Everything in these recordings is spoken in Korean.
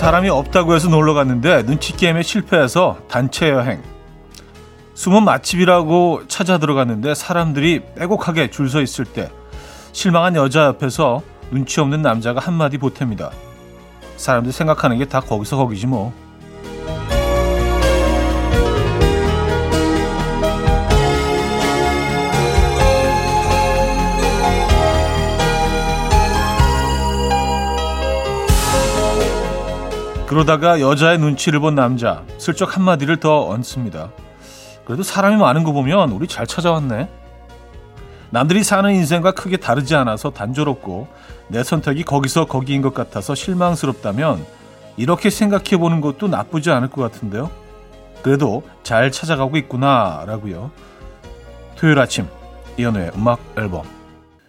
사람이 없다고 해서 놀러 갔는데 눈치 게임에 실패해서 단체 여행. 숨은 맛집이라고 찾아 들어갔는데 사람들이 빼곡하게 줄 서 있을 때 실망한 여자 옆에서 눈치 없는 남자가 한마디 보탭니다. 사람들 생각하는 게 다 거기서 거기지 뭐. 그러다가 여자의 눈치를 본 남자 슬쩍 한마디를 더 얹습니다. 그래도 사람이 많은 거 보면 우리 잘 찾아왔네. 남들이 사는 인생과 크게 다르지 않아서 단조롭고 내 선택이 거기서 거기인 것 같아서 실망스럽다면 이렇게 생각해 보는 것도 나쁘지 않을 것 같은데요. 그래도 잘 찾아가고 있구나라고요. 토요일 아침 이연우의 음악 앨범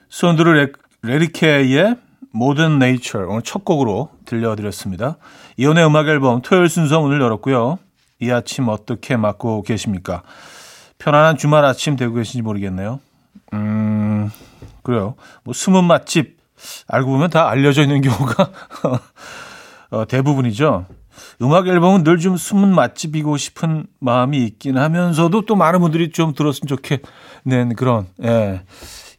손드르 레리케의 모던 네이처 오늘 첫 곡으로 들려드렸습니다. 이연의 음악 앨범 토요일 순서 문을 열었고요. 이 아침 어떻게 맞고 계십니까? 편안한 주말 아침 되고 계신지 모르겠네요. 음, 그래요. 뭐 숨은 맛집 알고 보면 다 알려져 있는 경우가 어, 대부분이죠. 음악 앨범은 늘 좀 숨은 맛집이고 싶은 마음이 있긴 하면서도 또 많은 분들이 좀 들었으면 좋겠는 그런 예.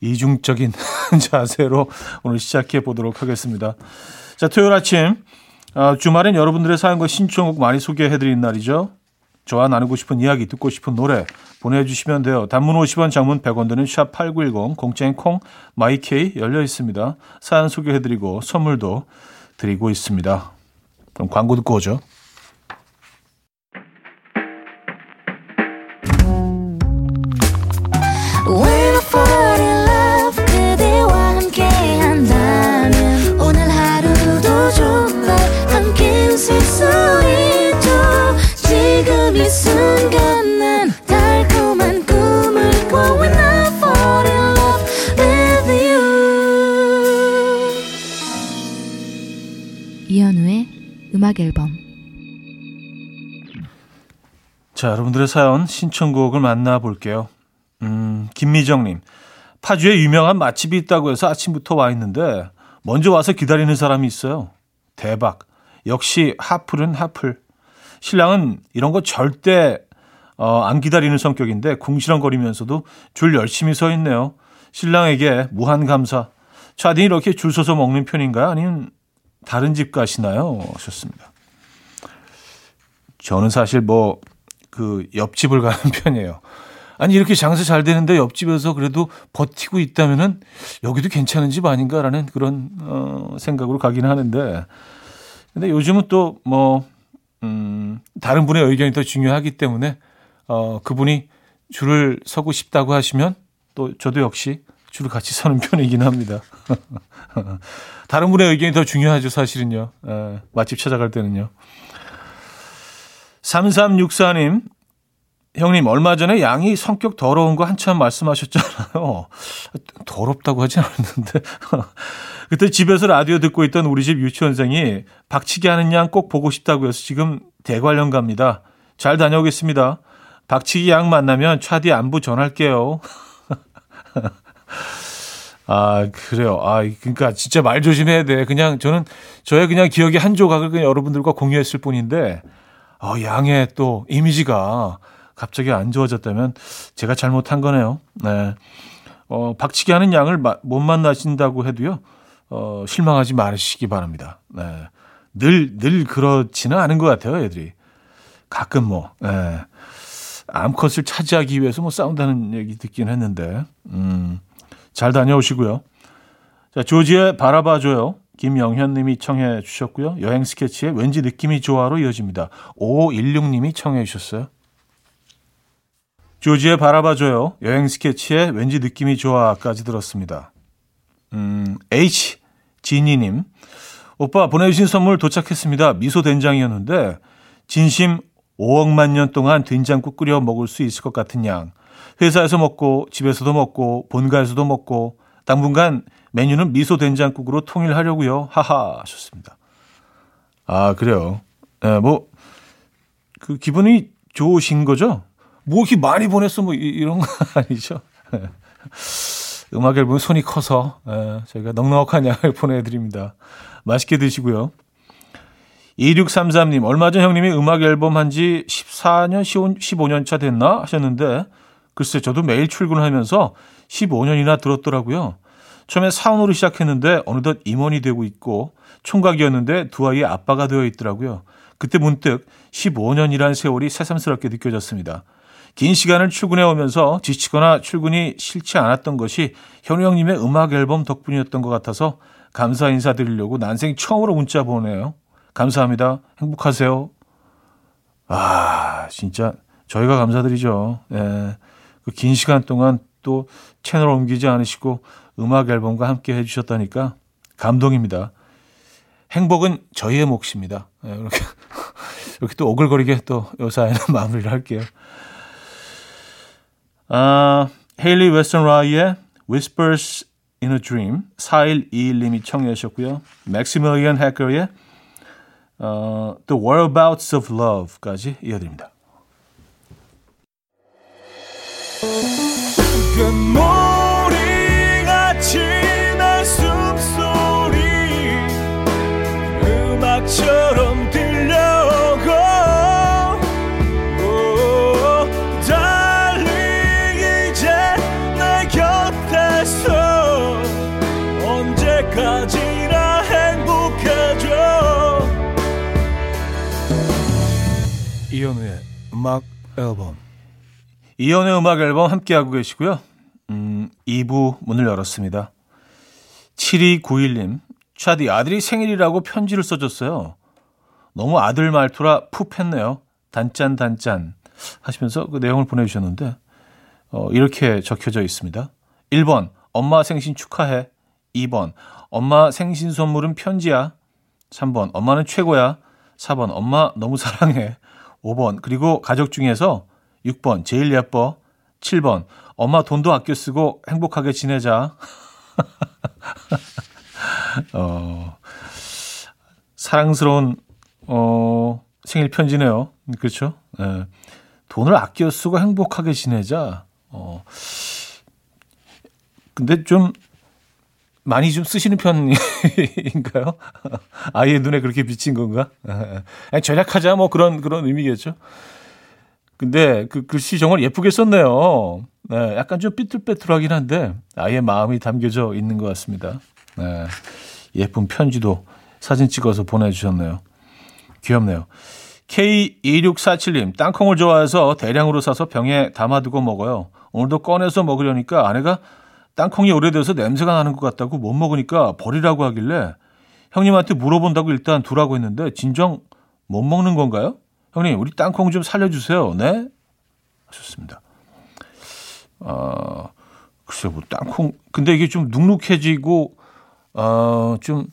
이중적인 자세로 오늘 시작해 보도록 하겠습니다. 자, 토요일 아침 어, 주말엔 여러분들의 사연과 신청곡 많이 소개해 드리는 날이죠. 저와 나누고 싶은 이야기, 듣고 싶은 노래 보내주시면 돼요. 단문 50원, 장문 100원 드는 샵8910, 공짜인 콩, 마이케이 열려 있습니다. 사연 소개해드리고 선물도 드리고 있습니다. 그럼 광고 듣고 오죠. 여러분들의 사연 신청곡을 만나볼게요. 음, 김미정님. 파주에 유명한 맛집이 있다고 해서 아침부터 와 있는데 먼저 와서 기다리는 사람이 있어요. 대박. 역시 하플은 하플. 신랑은 이런 거 절대 어, 안 기다리는 성격인데 궁시렁거리면서도 줄 열심히 서 있네요. 신랑에게 무한 감사. 차디 이렇게 줄 서서 먹는 편인가요? 아니면 다른 집 가시나요? 하셨습니다. 저는 사실 뭐 그 옆집을 가는 편이에요. 아니 이렇게 장사 잘 되는데 옆집에서 그래도 버티고 있다면은 여기도 괜찮은 집 아닌가라는 그런 어 생각으로 가긴 하는데 근데 요즘은 또뭐 음, 다른 분의 의견이 더 중요하기 때문에 어 그분이 줄을 서고 싶다고 하시면 또 저도 역시 줄을 같이 서는 편이긴 합니다. 다른 분의 의견이 더 중요하죠, 사실은요. 에, 맛집 찾아갈 때는요. 3364님, 형님, 얼마 전에 양이 성격 더러운 거 한참 말씀하셨잖아요. 더럽다고 하진 않았는데. 그때 집에서 라디오 듣고 있던 우리 집 유치원생이 박치기 하는 양 꼭 보고 싶다고 해서 지금 대관령 갑니다. 잘 다녀오겠습니다. 박치기 양 만나면 차디 안부 전할게요. 아, 그래요. 아, 그러니까 진짜 말 조심해야 돼. 그냥 저는 저의 그냥 기억의 한 조각을 그냥 여러분들과 공유했을 뿐인데, 어, 양의 또 이미지가 갑자기 안 좋아졌다면 제가 잘못한 거네요. 네. 어, 박치기 하는 양을 마, 못 만나신다고 해도요, 어, 실망하지 말으시기 바랍니다. 네. 늘, 늘 그렇지는 않은 것 같아요, 애들이. 가끔 뭐, 네. 암컷을 차지하기 위해서 뭐 싸운다는 얘기 듣긴 했는데, 음. 잘 다녀오시고요. 자, 조지의 바라봐줘요. 김영현 님이 청해 주셨고요. 여행 스케치의 왠지 느낌이 좋아로 이어집니다. 5516님이 청해 주셨어요. 조지의 바라봐줘요. 여행 스케치의 왠지 느낌이 좋아까지 들었습니다. 음, H 지니님. 오빠 보내주신 선물 도착했습니다. 미소 된장이었는데 진심 5억만 년 동안 된장국 끓여 먹을 수 있을 것 같은 양. 회사에서 먹고 집에서도 먹고 본가에서도 먹고 당분간 메뉴는 미소 된장국으로 통일하려고요. 하하 하셨습니다. 아 그래요. 네, 뭐그 기분이 좋으신 거죠? 뭐 이렇게 많이 보냈어 뭐 이 런 거 아니죠? 네. 음악 앨범 손이 커서 네, 저희가 넉넉한 양을 보내드립니다. 맛있게 드시고요. 2633님, 얼마 전 형님이 음악 앨범 한 지 14년, 15년 차 됐나 하셨는데, 글쎄, 저도 매일 출근하면서 15년이나 들었더라고요. 처음에 사원으로 시작했는데, 어느덧 임원이 되고 있고, 총각이었는데 두 아이의 아빠가 되어 있더라고요. 그때 문득 15년이란 세월이 새삼스럽게 느껴졌습니다. 긴 시간을 출근해 오면서 지치거나 출근이 싫지 않았던 것이 현우 형님의 음악 앨범 덕분이었던 것 같아서 감사 인사드리려고 난생 처음으로 문자 보내요. 감사합니다. 행복하세요. 아, 진짜 저희가 감사드리죠. 예. 그 긴 시간 동안 또 채널 옮기지 않으시고 음악 앨범과 함께 해주셨다니까 감동입니다. 행복은 저희의 몫입니다. 예, 이렇게, 이렇게 또 오글거리게 또 요 사연은 마무리를 할게요. 아, 헤일리 웨스턴라의 Whispers in a Dream 4121님이 청해 주셨고요. 맥시밀리언 헤커의 어, The Whereabouts of Love까지 이어드립니다. 이현우의 음악 앨범 이연의 음악 앨범 함께하고 계시고요. 음, 2부 문을 열었습니다. 7291님, 차디 아들이 생일이라고 편지를 써줬어요. 너무 아들 말투라 푹했네요. 단짠 단짠 하시면서 그 내용을 보내주셨는데 어, 이렇게 적혀져 있습니다. 1번 엄마 생신 축하해. 2번 엄마 생신 선물은 편지야. 3번 엄마는 최고야. 4번 엄마 너무 사랑해. 5번 그리고 가족 중에서 6번 제일 예뻐. 7번 엄마 돈도 아껴 쓰고 행복하게 지내자. 어, 사랑스러운 어, 생일 편지네요. 그렇죠? 네. 돈을 아껴 쓰고 행복하게 지내자. 어. 근데 좀 많이 좀 쓰시는 편인가요? 아이의 눈에 그렇게 비친 건가? 아니, 절약하자 뭐 그런 그런 의미겠죠. 근데 그 글씨 정말 예쁘게 썼네요. 네, 약간 좀 삐뚤빼뚤하긴 한데 아이의 마음이 담겨져 있는 것 같습니다. 네, 예쁜 편지도 사진 찍어서 보내주셨네요. 귀엽네요. K2647님, 땅콩을 좋아해서 대량으로 사서 병에 담아두고 먹어요. 오늘도 꺼내서 먹으려니까 아내가 땅콩이 오래돼서 냄새가 나는 것 같다고 못 먹으니까 버리라고 하길래 형님한테 물어본다고 일단 두라고 했는데 진정 못 먹는 건가요? 형님, 우리 땅콩 좀 살려주세요. 네? 하셨습니다. 어, 글쎄, 뭐, 땅콩. 근데 이게 좀 눅눅해지고, 어, 좀,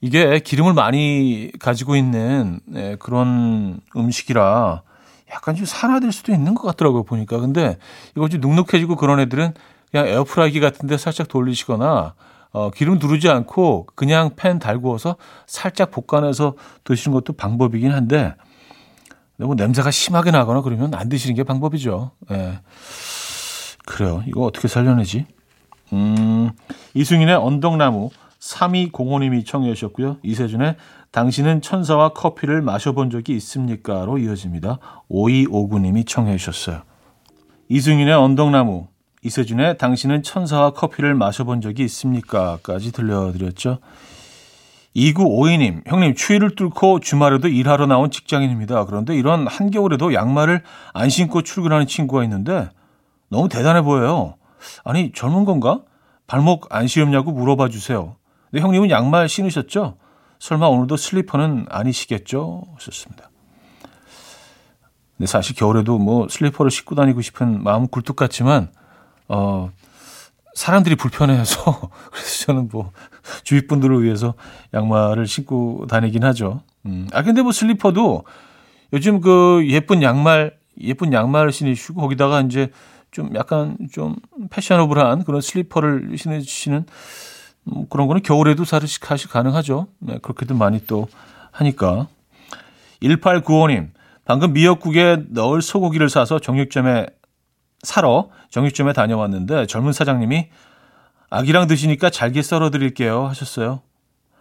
이게 기름을 많이 가지고 있는 네, 그런 음식이라 약간 좀 산화될 수도 있는 것 같더라고요, 보니까. 근데 이거 좀 눅눅해지고 그런 애들은 그냥 에어프라이기 같은데 살짝 돌리시거나 어, 기름 두르지 않고 그냥 팬 달구어서 살짝 볶아내서 드시는 것도 방법이긴 한데 너무 냄새가 심하게 나거나 그러면 안 드시는 게 방법이죠. 예. 그래요. 이거 어떻게 살려내지? 음, 이승인의 언덕나무 3205님이 청해 주셨고요. 이세준의 당신은 천사와 커피를 마셔본 적이 있습니까?로 이어집니다. 5259님이 청해 주셨어요. 이승인의 언덕나무, 이세준의 당신은 천사와 커피를 마셔본 적이 있습니까? 까지 들려드렸죠. 2952님, 형님, 추위를 뚫고 주말에도 일하러 나온 직장인입니다. 그런데 이런 한겨울에도 양말을 안 신고 출근하는 친구가 있는데 너무 대단해 보여요. 아니, 젊은 건가? 발목 안 시렵냐고 물어봐 주세요. 근데 형님은 양말 신으셨죠? 설마 오늘도 슬리퍼는 아니시겠죠? 하셨습니다. 근데 사실 겨울에도 뭐 슬리퍼를 신고 다니고 싶은 마음 굴뚝 같지만, 어, 사람들이 불편해서 그래서 저는 뭐 주위 분들을 위해서 양말을 신고 다니긴 하죠. 음. 아 근데 뭐 슬리퍼도 요즘 그 예쁜 양말 예쁜 양말을 신으시고 거기다가 이제 좀 약간 좀 패셔너블한 그런 슬리퍼를 신으시는 뭐 그런 거는 겨울에도 사실 가능하죠. 네, 그렇게도 많이 또 하니까. 1895님, 방금 미역국에 넣을 소고기를 사서 정육점에 사러 정육점에 다녀왔는데 젊은 사장님이 아기랑 드시니까 잘게 썰어 드릴게요 하셨어요.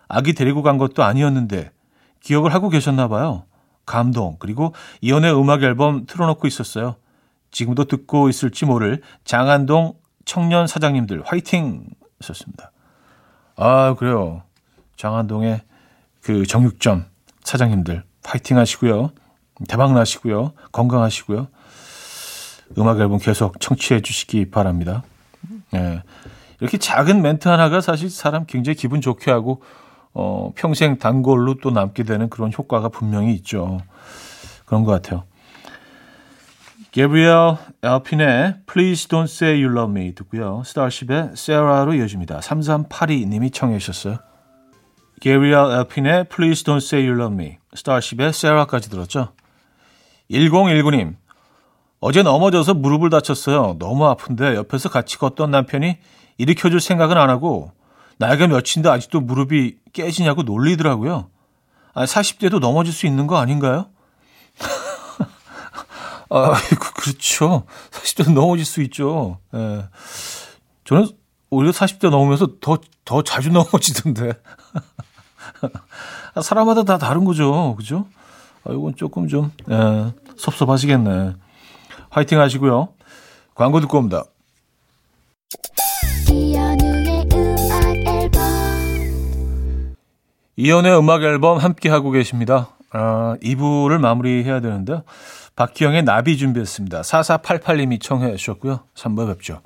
아기 데리고 간 것도 아니었는데 기억을 하고 계셨나 봐요. 감동 그리고 이연의 음악 앨범 틀어놓고 있었어요. 지금도 듣고 있을지 모를 장안동 청년 사장님들 화이팅 하셨습니다. 아 그래요. 장안동의 그 정육점 사장님들 파이팅 하시고요. 대박 나시고요. 건강하시고요. 음악 앨범 계속 청취해 주시기 바랍니다. 예. 이렇게 작은 멘트 하나가 사실 사람 굉장히 기분 좋게 하고 어, 평생 단골로 또 남게 되는 그런 효과가 분명히 있죠. 그런 것 같아요. 게브리엘 엘핀의 Please Don't Say You Love Me 듣고요. 스타쉽의 Sarah로 이어집니다. 3382님이 청해 주셨어요. 게브리엘 엘핀의 Please Don't Say You Love Me, 스타쉽의 Sarah까지 들었죠. 1019님, 어제 넘어져서 무릎을 다쳤어요. 너무 아픈데 옆에서 같이 걷던 남편이 일으켜줄 생각은 안 하고 나이가 몇인데 아직도 무릎이 깨지냐고 놀리더라고요. 아, 40대도 넘어질 수 있는 거 아닌가요? 아, 그렇죠. 40대도 넘어질 수 있죠. 예. 저는 오히려 40대 넘으면서 더, 더 자주 넘어지던데. 사람마다 다 다른 거죠. 그죠? 아, 이건 조금 좀, 예, 섭섭하시겠네. 화이팅 하시고요. 광고 듣고 옵니다. 이연의 음악 앨범 함께 하고 계십니다. 아, 2부를 마무리해야 되는데 박기영의 나비 준비했습니다. 4488님이 청해 주셨고요. 3부 뵙죠.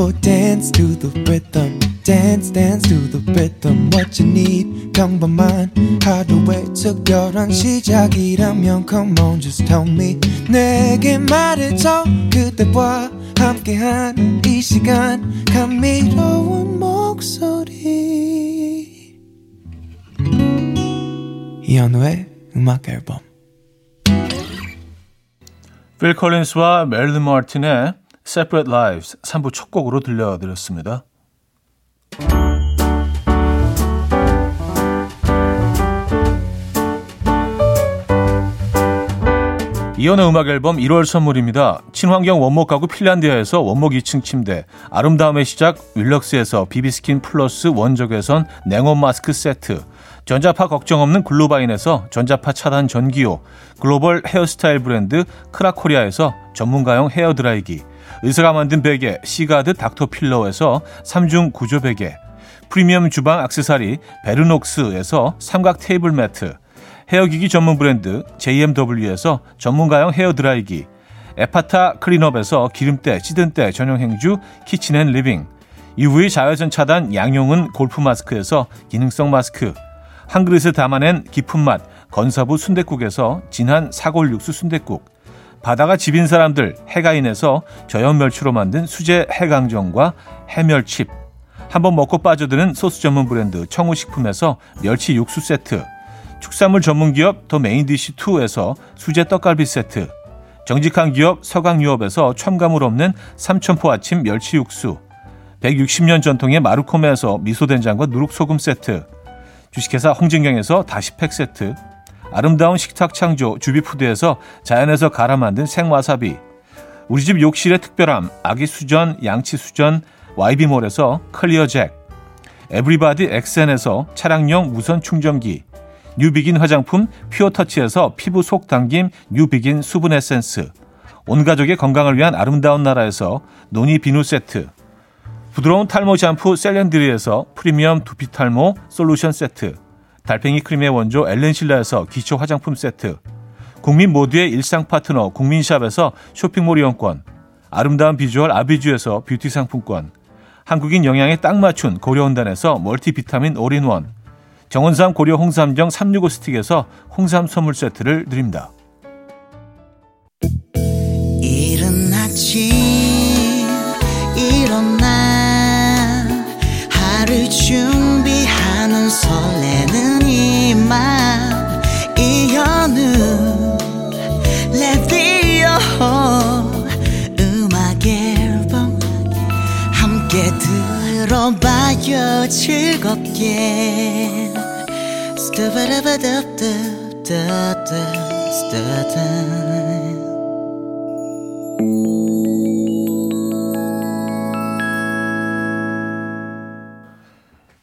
will dance to the rhythm. Dance, dance to the rhythm. What you need, 평범한 하루의 특별한 시작이라면 Come on, just tell me. 내게 말해줘. 그대와 함께한 이 시간. 감미로운 목소리. 이현우의 음악 앨범. 필 컬린스와 멜리 마틴의 Separate Lives 3부 첫 곡으로 들려드렸습니다. 이현우의 음악 앨범 1월 선물입니다. 친환경 원목 가구 핀란디아에서 원목 2층 침대, 아름다움의 시작 윌럭스에서 비비스킨 플러스 원적외선 냉온 마스크 세트, 전자파 걱정 없는 글로바인에서 전자파 차단 전기요, 글로벌 헤어스타일 브랜드 크라코리아에서 전문가용 헤어드라이기, 의사가 만든 베개 시가드 닥터필로에서 3중 구조 베개 프리미엄 주방 악세사리 베르녹스에서 삼각 테이블 매트 헤어기기 전문 브랜드 JMW에서 전문가용 헤어드라이기 에파타 클린업에서 기름때 찌든때 전용 행주 키친앤리빙 UV 자외선 차단 양용은 골프 마스크에서 기능성 마스크 한 그릇에 담아낸 깊은 맛 건사부 순댓국에서 진한 사골 육수 순댓국 바다가 집인 사람들 해가인에서 저염 멸치로 만든 수제 해강정과 해멸칩 한번 먹고 빠져드는 소스 전문 브랜드 청우식품에서 멸치 육수 세트 축산물 전문 기업 더 메인디시2에서 수제 떡갈비 세트 정직한 기업 서강유업에서 첨가물 없는 삼천포 아침 멸치 육수 160년 전통의 마루코메에서 미소된장과 누룩소금 세트 주식회사 홍진경에서 다시팩 세트 아름다운 식탁 창조 주비푸드에서 자연에서 갈아 만든 생와사비 우리 집 욕실의 특별함 아기 수전 양치 수전 YB몰에서 클리어 잭 에브리바디 엑센에서 차량용 무선 충전기 뉴비긴 화장품 퓨어터치에서 피부 속 당김 뉴비긴 수분 에센스 온 가족의 건강을 위한 아름다운 나라에서 노니 비누 세트 부드러운 탈모 샴푸 셀렌드리에서 프리미엄 두피 탈모 솔루션 세트 달팽이 크림의 원조 엘렌실라에서 기초 화장품 세트, 국민 모두의 일상 파트너 국민샵에서 쇼핑몰 이용권, 아름다운 비주얼 아비주에서 뷰티 상품권, 한국인 영양에 딱 맞춘 고려은단에서 멀티비타민 올인원, 정원삼 고려 홍삼정 365 스틱에서 홍삼 선물 세트를 드립니다. 설레는 맘 이현우 레디오 음악 앨범 함께 들어봐요. 즐겁게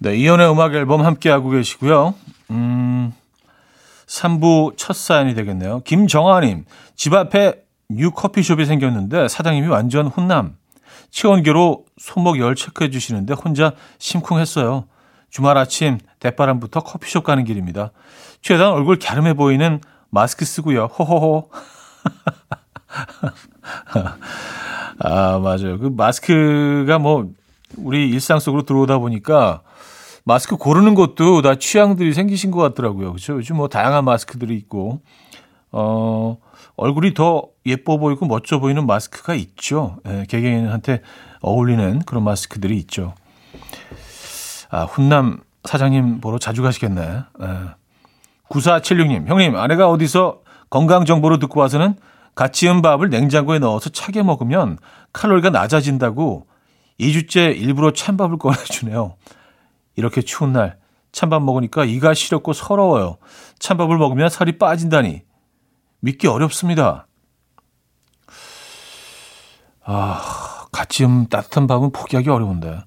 네, 이연의 음악 앨범 함께하고 계시고요. 음, 3부 첫 사연이 되겠네요. 김정아님, 집 앞에 new 커피숍이 생겼는데 사장님이 완전 훈남. 체온계로 손목 열 체크해 주시는데 혼자 심쿵했어요. 주말 아침 댓바람부터 커피숍 가는 길입니다. 최대한 얼굴 갸름해 보이는 마스크 쓰고요. 호호호. 아, 맞아요. 그 마스크가 뭐 우리 일상 속으로 들어오다 보니까 마스크 고르는 것도 다 취향들이 생기신 것 같더라고요. 그렇죠? 요즘 뭐 다양한 마스크들이 있고 어 얼굴이 더 예뻐 보이고 멋져 보이는 마스크가 있죠. 예, 개개인한테 어울리는 그런 마스크들이 있죠. 아, 훈남 사장님 보러 자주 가시겠네. 예. 9476님, 형님, 아내가 어디서 건강 정보로 듣고 와서는 갓 지은 밥을 냉장고에 넣어서 차게 먹으면 칼로리가 낮아진다고 2주째 일부러 찬밥을 꺼내주네요. 이렇게 추운 날 찬밥 먹으니까 이가 시렵고 서러워요. 찬밥을 먹으면 살이 빠진다니 믿기 어렵습니다. 아, 갓 지은 따뜻한 밥은 포기하기 어려운데.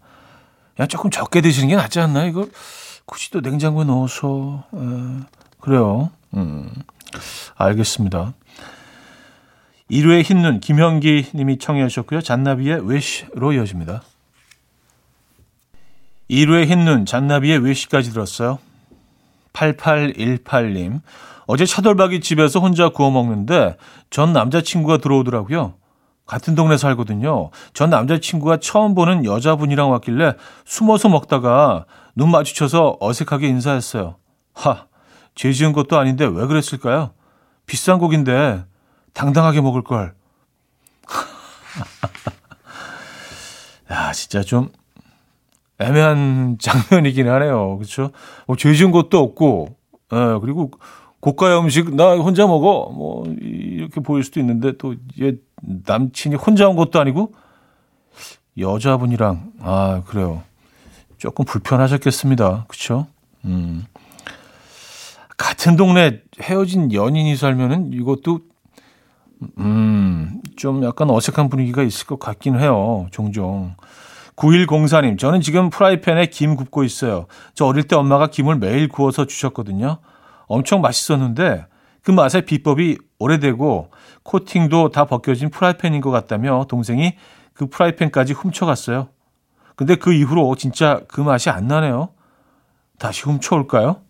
그냥 조금 적게 드시는 게 낫지 않나? 이거 굳이 또 냉장고에 넣어서. 에, 그래요. 음, 알겠습니다. 1회의 흰눈 김현기 님이 청해 주셨고요. 잔나비의 외시로 이어집니다. 1회의 흰눈 잔나비의 외시까지 들었어요. 8818님. 어제 차돌박이 집에서 혼자 구워 먹는데 전 남자친구가 들어오더라고요. 같은 동네 살거든요. 전 남자친구가 처음 보는 여자분이랑 왔길래 숨어서 먹다가 눈 마주쳐서 어색하게 인사했어요. 하, 죄 지은 것도 아닌데 왜 그랬을까요? 비싼 곡인데 당당하게 먹을 걸. 야, 진짜 좀 애매한 장면이긴 하네요. 그렇죠? 뭐 죄 지은 것도 없고, 예, 그리고 고가의 음식 나 혼자 먹어. 뭐 이렇게 보일 수도 있는데 또 얘 남친이 혼자 온 것도 아니고 여자분이랑 아 그래요. 조금 불편하셨겠습니다. 그렇죠? 음. 같은 동네 헤어진 연인이 살면은 이것도 음, 좀 약간 어색한 분위기가 있을 것 같긴 해요. 종종. 9104님, 저는 지금 프라이팬에 김 굽고 있어요. 저 어릴 때 엄마가 김을 매일 구워서 주셨거든요. 엄청 맛있었는데 그 맛의 비법이 오래되고 코팅도 다 벗겨진 프라이팬인 것 같다며 동생이 그 프라이팬까지 훔쳐갔어요. 근데 그 이후로 진짜 그 맛이 안 나네요. 다시 훔쳐올까요?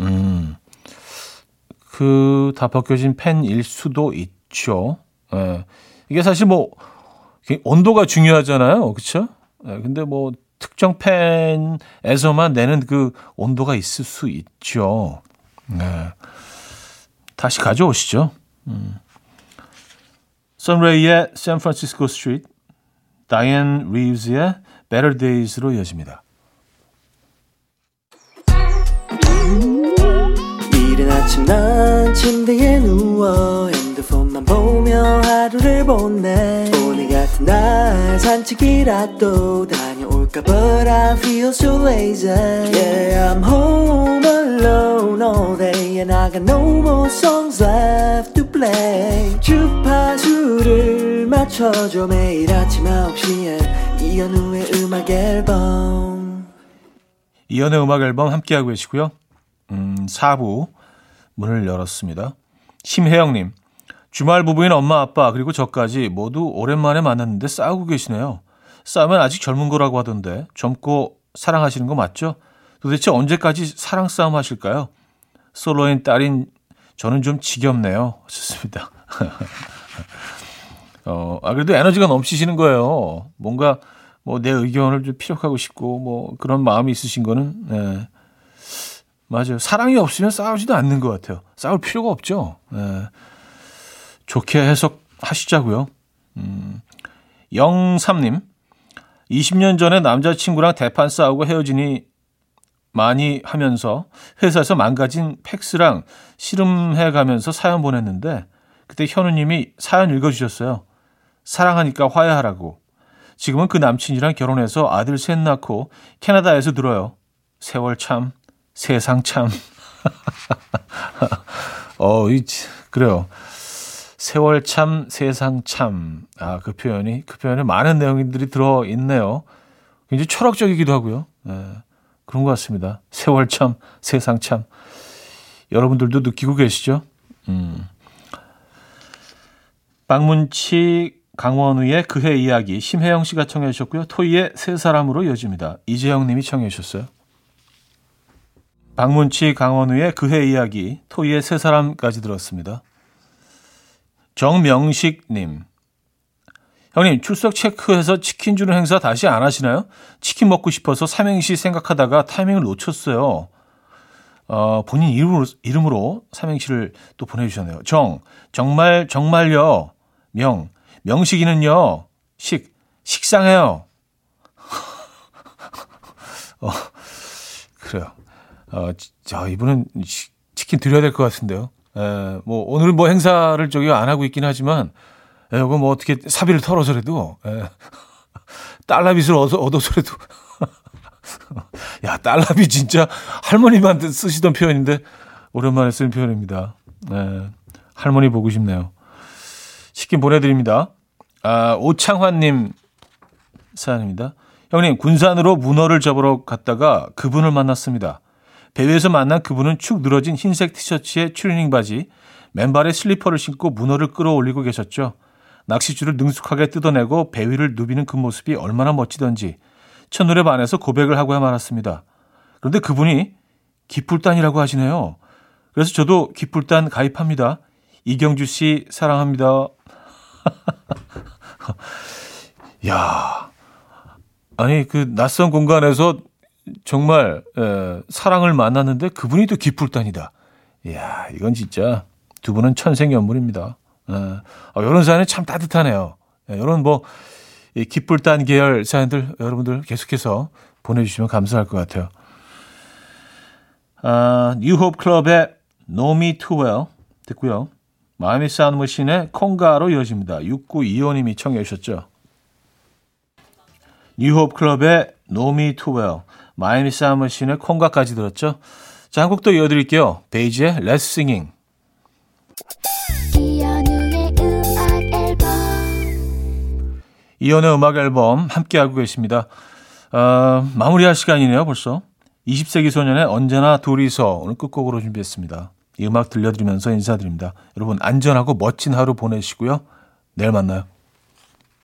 음, 그 다 벗겨진 팬일 수도 있죠. 예. 이게 사실 뭐 온도가 중요하잖아요. 그렇죠? 예, 근데 뭐 특정 팬에서만 내는 그 온도가 있을 수 있죠. 네. 다시 가져오시죠. 음. 선레이의 San Francisco Street, 다이앤 리브스의 Better Days로 이어집니다. 이른 아침 난 침대에 누워 핸드폰만 보며 하루를 보내 날 산책이라도 다녀올까 But I feel so lazy Yeah I'm home alone all day And I got no more songs left to play 주파수를 맞춰줘 매일 아침 9시에 이현우의 음악 앨범 이연의 음악 앨범 함께하고 계시고요. 음, 4부 문을 열었습니다. 심혜영님, 주말 부부인 엄마, 아빠, 그리고 저까지 모두 오랜만에 만났는데 싸우고 계시네요. 싸우면 아직 젊은 거라고 하던데 젊고 사랑하시는 거 맞죠? 도대체 언제까지 사랑 싸움 하실까요? 솔로인 딸인 저는 좀 지겹네요. 좋습니다. 어, 아, 그래도 에너지가 넘치시는 거예요. 뭔가 뭐 내 의견을 좀 피력하고 싶고 뭐 그런 마음이 있으신 거는 네. 맞아요. 사랑이 없으면 싸우지도 않는 것 같아요. 싸울 필요가 없죠. 네. 좋게 해석하시자고요. 음, 03님, 20년 전에 남자친구랑 대판 싸우고 헤어지니 많이 하면서 회사에서 망가진 팩스랑 씨름해 가면서 사연 보냈는데 그때 현우님이 사연 읽어주셨어요. 사랑하니까 화해하라고. 지금은 그 남친이랑 결혼해서 아들 셋 낳고 캐나다에서 들어요. 세월 참, 세상 참. 어, 이, 그래요. 세월 참, 세상 참. 아, 그 표현이, 그 표현에 많은 내용들이 들어있네요. 굉장히 철학적이기도 하고요. 예, 그런 것 같습니다. 세월 참, 세상 참. 여러분들도 느끼고 계시죠? 음. 박문치 강원우의 그해 이야기 심혜영 씨가 청해 주셨고요. 토이의 세 사람으로 이어집니다. 이재영 님이 청해 주셨어요. 박문치 강원우의 그해 이야기 토이의 세 사람까지 들었습니다. 정명식 님. 형님, 출석 체크해서 치킨 주는 행사 다시 안 하시나요? 치킨 먹고 싶어서 삼행시 생각하다가 타이밍을 놓쳤어요. 어, 본인 이름으로, 이름으로 삼행시를 또 보내주셨네요. 정, 정말, 정말요. 명, 명식이는요. 식, 식상해요. 어, 그래요. 어, 자, 이분은 치 킨 드려야 될 것 같은데요. 에, 뭐, 오늘은 뭐 행사를 저기 안 하고 있긴 하지만, 에, 이거 뭐 어떻게 사비를 털어서라도, 에, 달러빚을 얻어, 얻어서라도. 야, 달러빚 진짜 할머니만 쓰시던 표현인데, 오랜만에 쓰는 표현입니다. 에, 할머니 보고 싶네요. 치킨 보내드립니다. 아, 오창환님 사연입니다. 형님, 군산으로 문어를 잡으러 갔다가 그분을 만났습니다. 배 위에서 만난 그분은 축 늘어진 흰색 티셔츠에 추리닝 바지, 맨발에 슬리퍼를 신고 문어를 끌어올리고 계셨죠. 낚시줄을 능숙하게 뜯어내고 배 위를 누비는 그 모습이 얼마나 멋지던지 첫눈에 반해서 고백을 하고야 말았습니다. 그런데 그분이 기풀단이라고 하시네요. 그래서 저도 기풀단 가입합니다. 이경주 씨 사랑합니다. 야, 아니 그 낯선 공간에서 정말 에, 사랑을 만났는데 그분이 또 기쁠단이다. 이야, 이건 진짜 두 분은 천생연분입니다. 에, 어, 이런 사연이 참 따뜻하네요. 에, 이런 뭐 이 기쁠단 계열 사연들 여러분들 계속해서 보내주시면 감사할 것 같아요. 아, 뉴홉 클럽의 No Me Too Well 듣고요. 마이미 사운드머신의 콩가로 이어집니다. 6925님이 청해 주셨죠. 뉴홉 클럽의 No Me Too Well 마이미 사운드머신의 콩가까지 들었죠. 자, 한 곡 더 이어드릴게요. 베이지의 Let's Singing 이연의 음악 앨범 함께하고 계십니다. 어, 마무리할 시간이네요, 벌써. 20세기 소년의 언제나 둘이서 오늘 끝곡으로 준비했습니다. 이 음악 들려드리면서 인사드립니다. 여러분 안전하고 멋진 하루 보내시고요. 내일 만나요.